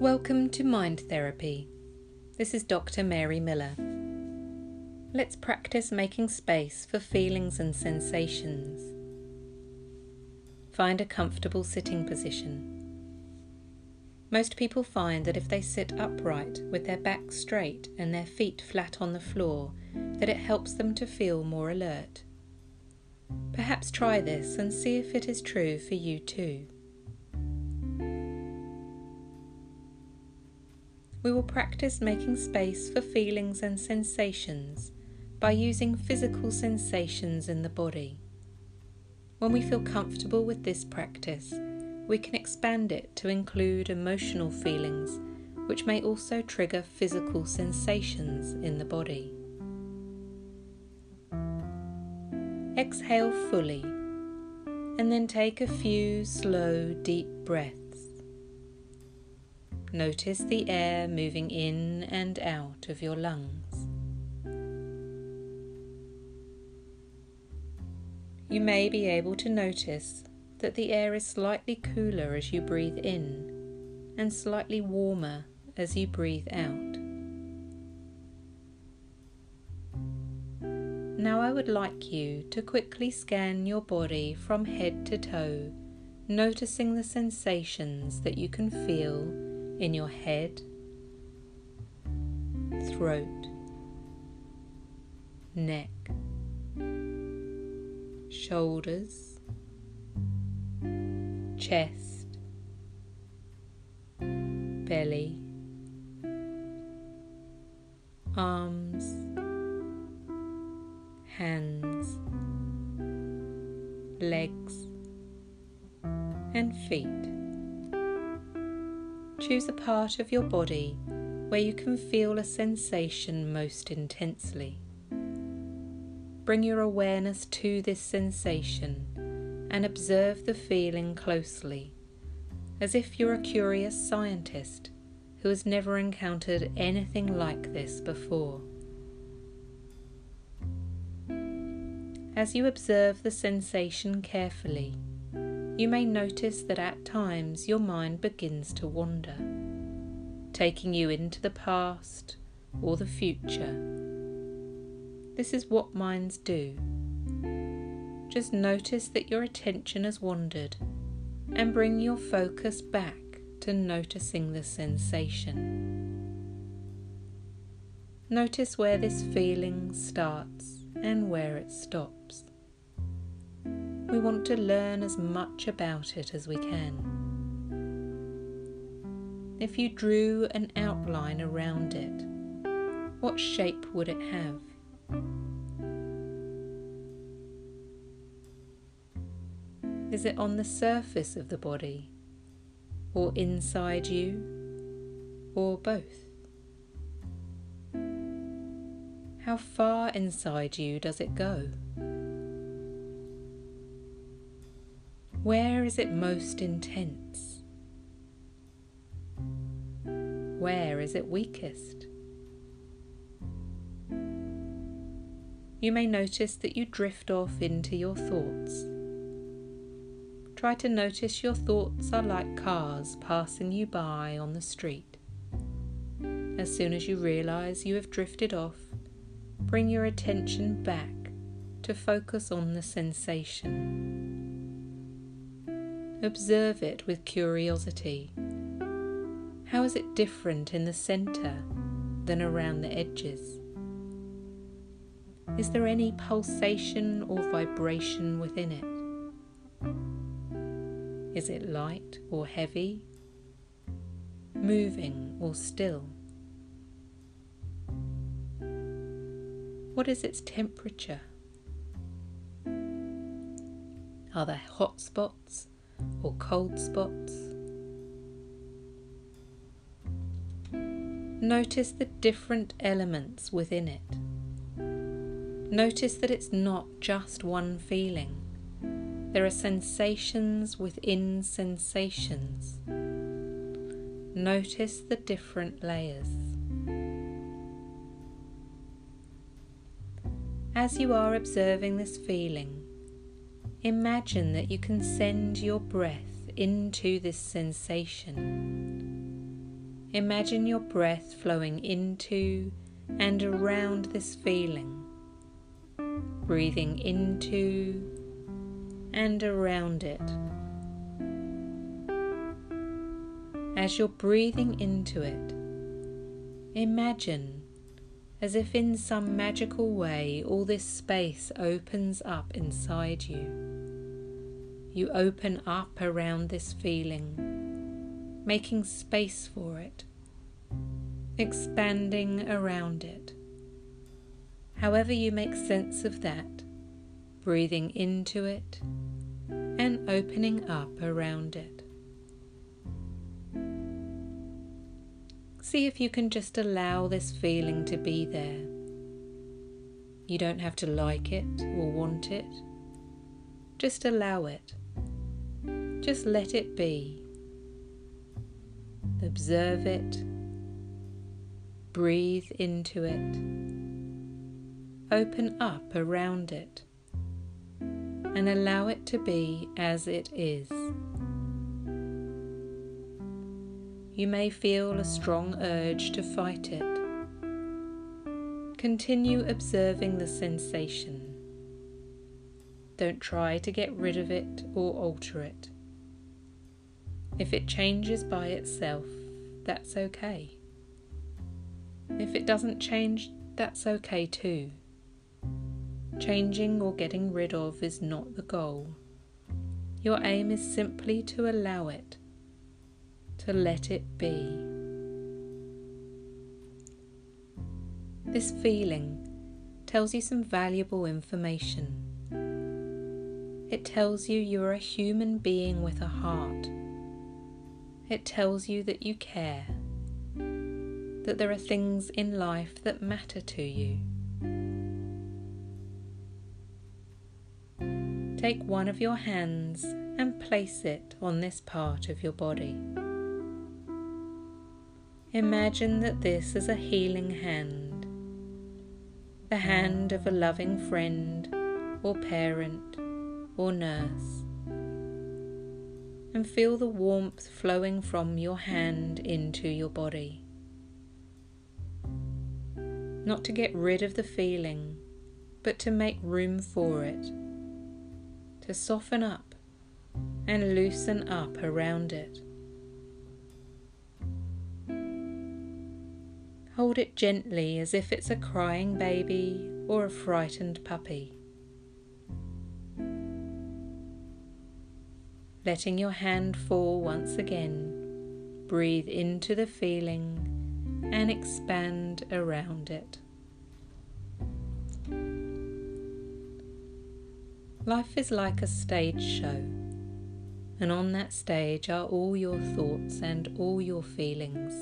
Welcome to Mind Therapy. This is Dr. Mary Miller. Let's practice making space for feelings and sensations. Find a comfortable sitting position. Most people find that if they sit upright with their back straight and their feet flat on the floor, that it helps them to feel more alert. Perhaps try this and see if it is true for you too. We will practice making space for feelings and sensations by using physical sensations in the body. When we feel comfortable with this practice, we can expand it to include emotional feelings, which may also trigger physical sensations in the body. Exhale fully and then take a few slow, deep breaths. Notice the air moving in and out of your lungs. You may be able to notice that the air is slightly cooler as you breathe in and slightly warmer as you breathe out. Now I would like you to quickly scan your body from head to toe, noticing the sensations that you can feel in your head, throat, neck, shoulders, chest, belly, arms hands, legs, and feet. Choose a part of your body where you can feel a sensation most intensely. Bring your awareness to this sensation and observe the feeling closely, as if you're a curious scientist who has never encountered anything like this before. As you observe the sensation carefully, you may notice that at times your mind begins to wander, taking you into the past or the future. This is what minds do. Just notice that your attention has wandered and bring your focus back to noticing the sensation. Notice where this feeling starts and where it stops. We want to learn as much about it as we can. If you drew an outline around it, what shape would it have? Is it on the surface of the body, or inside you, or both? How far inside you does it go? Where is it most intense? Where is it weakest? You may notice that you drift off into your thoughts. Try to notice your thoughts are like cars passing you by on the street. As soon as you realize you have drifted off, bring your attention back to focus on the sensation. Observe it with curiosity. How is it different in the centre than around the edges? Is there any pulsation or vibration within it? Is it light or heavy? Moving or still? What is its temperature? Are there hot spots or cold spots? Notice the different elements within it. Notice that it's not just one feeling. There are sensations within sensations. Notice the different layers. As you are observing this feeling, imagine that you can send your breath into this sensation. Imagine your breath flowing into and around this feeling, breathing into and around it. As you're breathing into it, imagine as if in some magical way all this space opens up inside you. You open up around this feeling, making space for it, expanding around it. However, you make sense of that, breathing into it and opening up around it. See if you can just allow this feeling to be there. You don't have to like it or want it. Just allow it. Just let it be. Observe it. Breathe into it. Open up around it. And allow it to be as it is. you may feel a strong urge to fight it. Continue observing the sensation. Don't try to get rid of it or alter it. If it changes by itself, that's okay. If it doesn't change, that's okay too. Changing or getting rid of is not the goal. Your aim is simply to allow it to let it be. This feeling tells you some valuable information. It tells you you're a human being with a heart. It tells you that you care, that there are things in life that matter to you. Take one of your hands and place it on this part of your body. Imagine that this is a healing hand, the hand of a loving friend or parent or nurse. And feel the warmth flowing from your hand into your body. Not to get rid of the feeling, but to make room for it, to soften up and loosen up around it. Hold it gently as if it's a crying baby or a frightened puppy. Letting your hand fall once again, breathe into the feeling and expand around it. Life is like a stage show, and on that stage are all your thoughts and all your feelings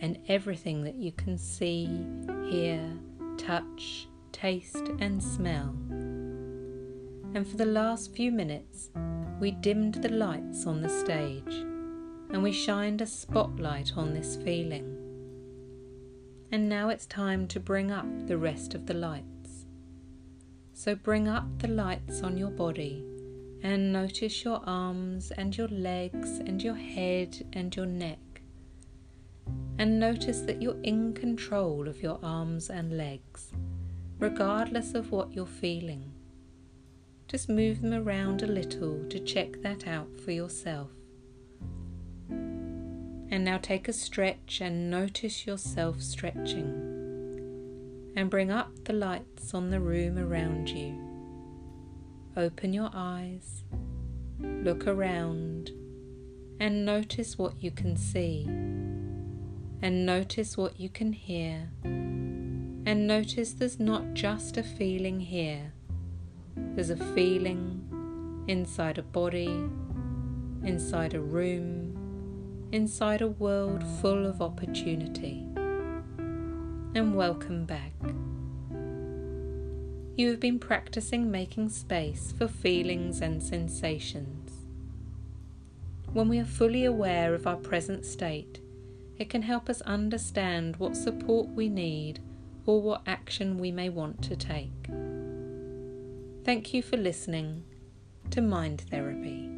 and everything that you can see, hear, touch, taste, and smell. And for the last few minutes, we dimmed the lights on the stage and we shined a spotlight on this feeling. And now it's time to bring up the rest of the lights. So bring up the lights on your body and notice your arms and your legs and your head and your neck and notice that you're in control of your arms and legs, regardless of what you're feeling. Just move them around a little to check that out for yourself. And now take a stretch and notice yourself stretching. And bring up the lights on the room around you. Open your eyes, look around, and notice what you can see and notice what you can hear. And notice there's not just a feeling here, there's a feeling inside a body, inside a room, inside a world full of opportunity. And welcome back. You have been practicing making space for feelings and sensations. When we are fully aware of our present state, it can help us understand what support we need or what action we may want to take. Thank you for listening to Mind Therapy.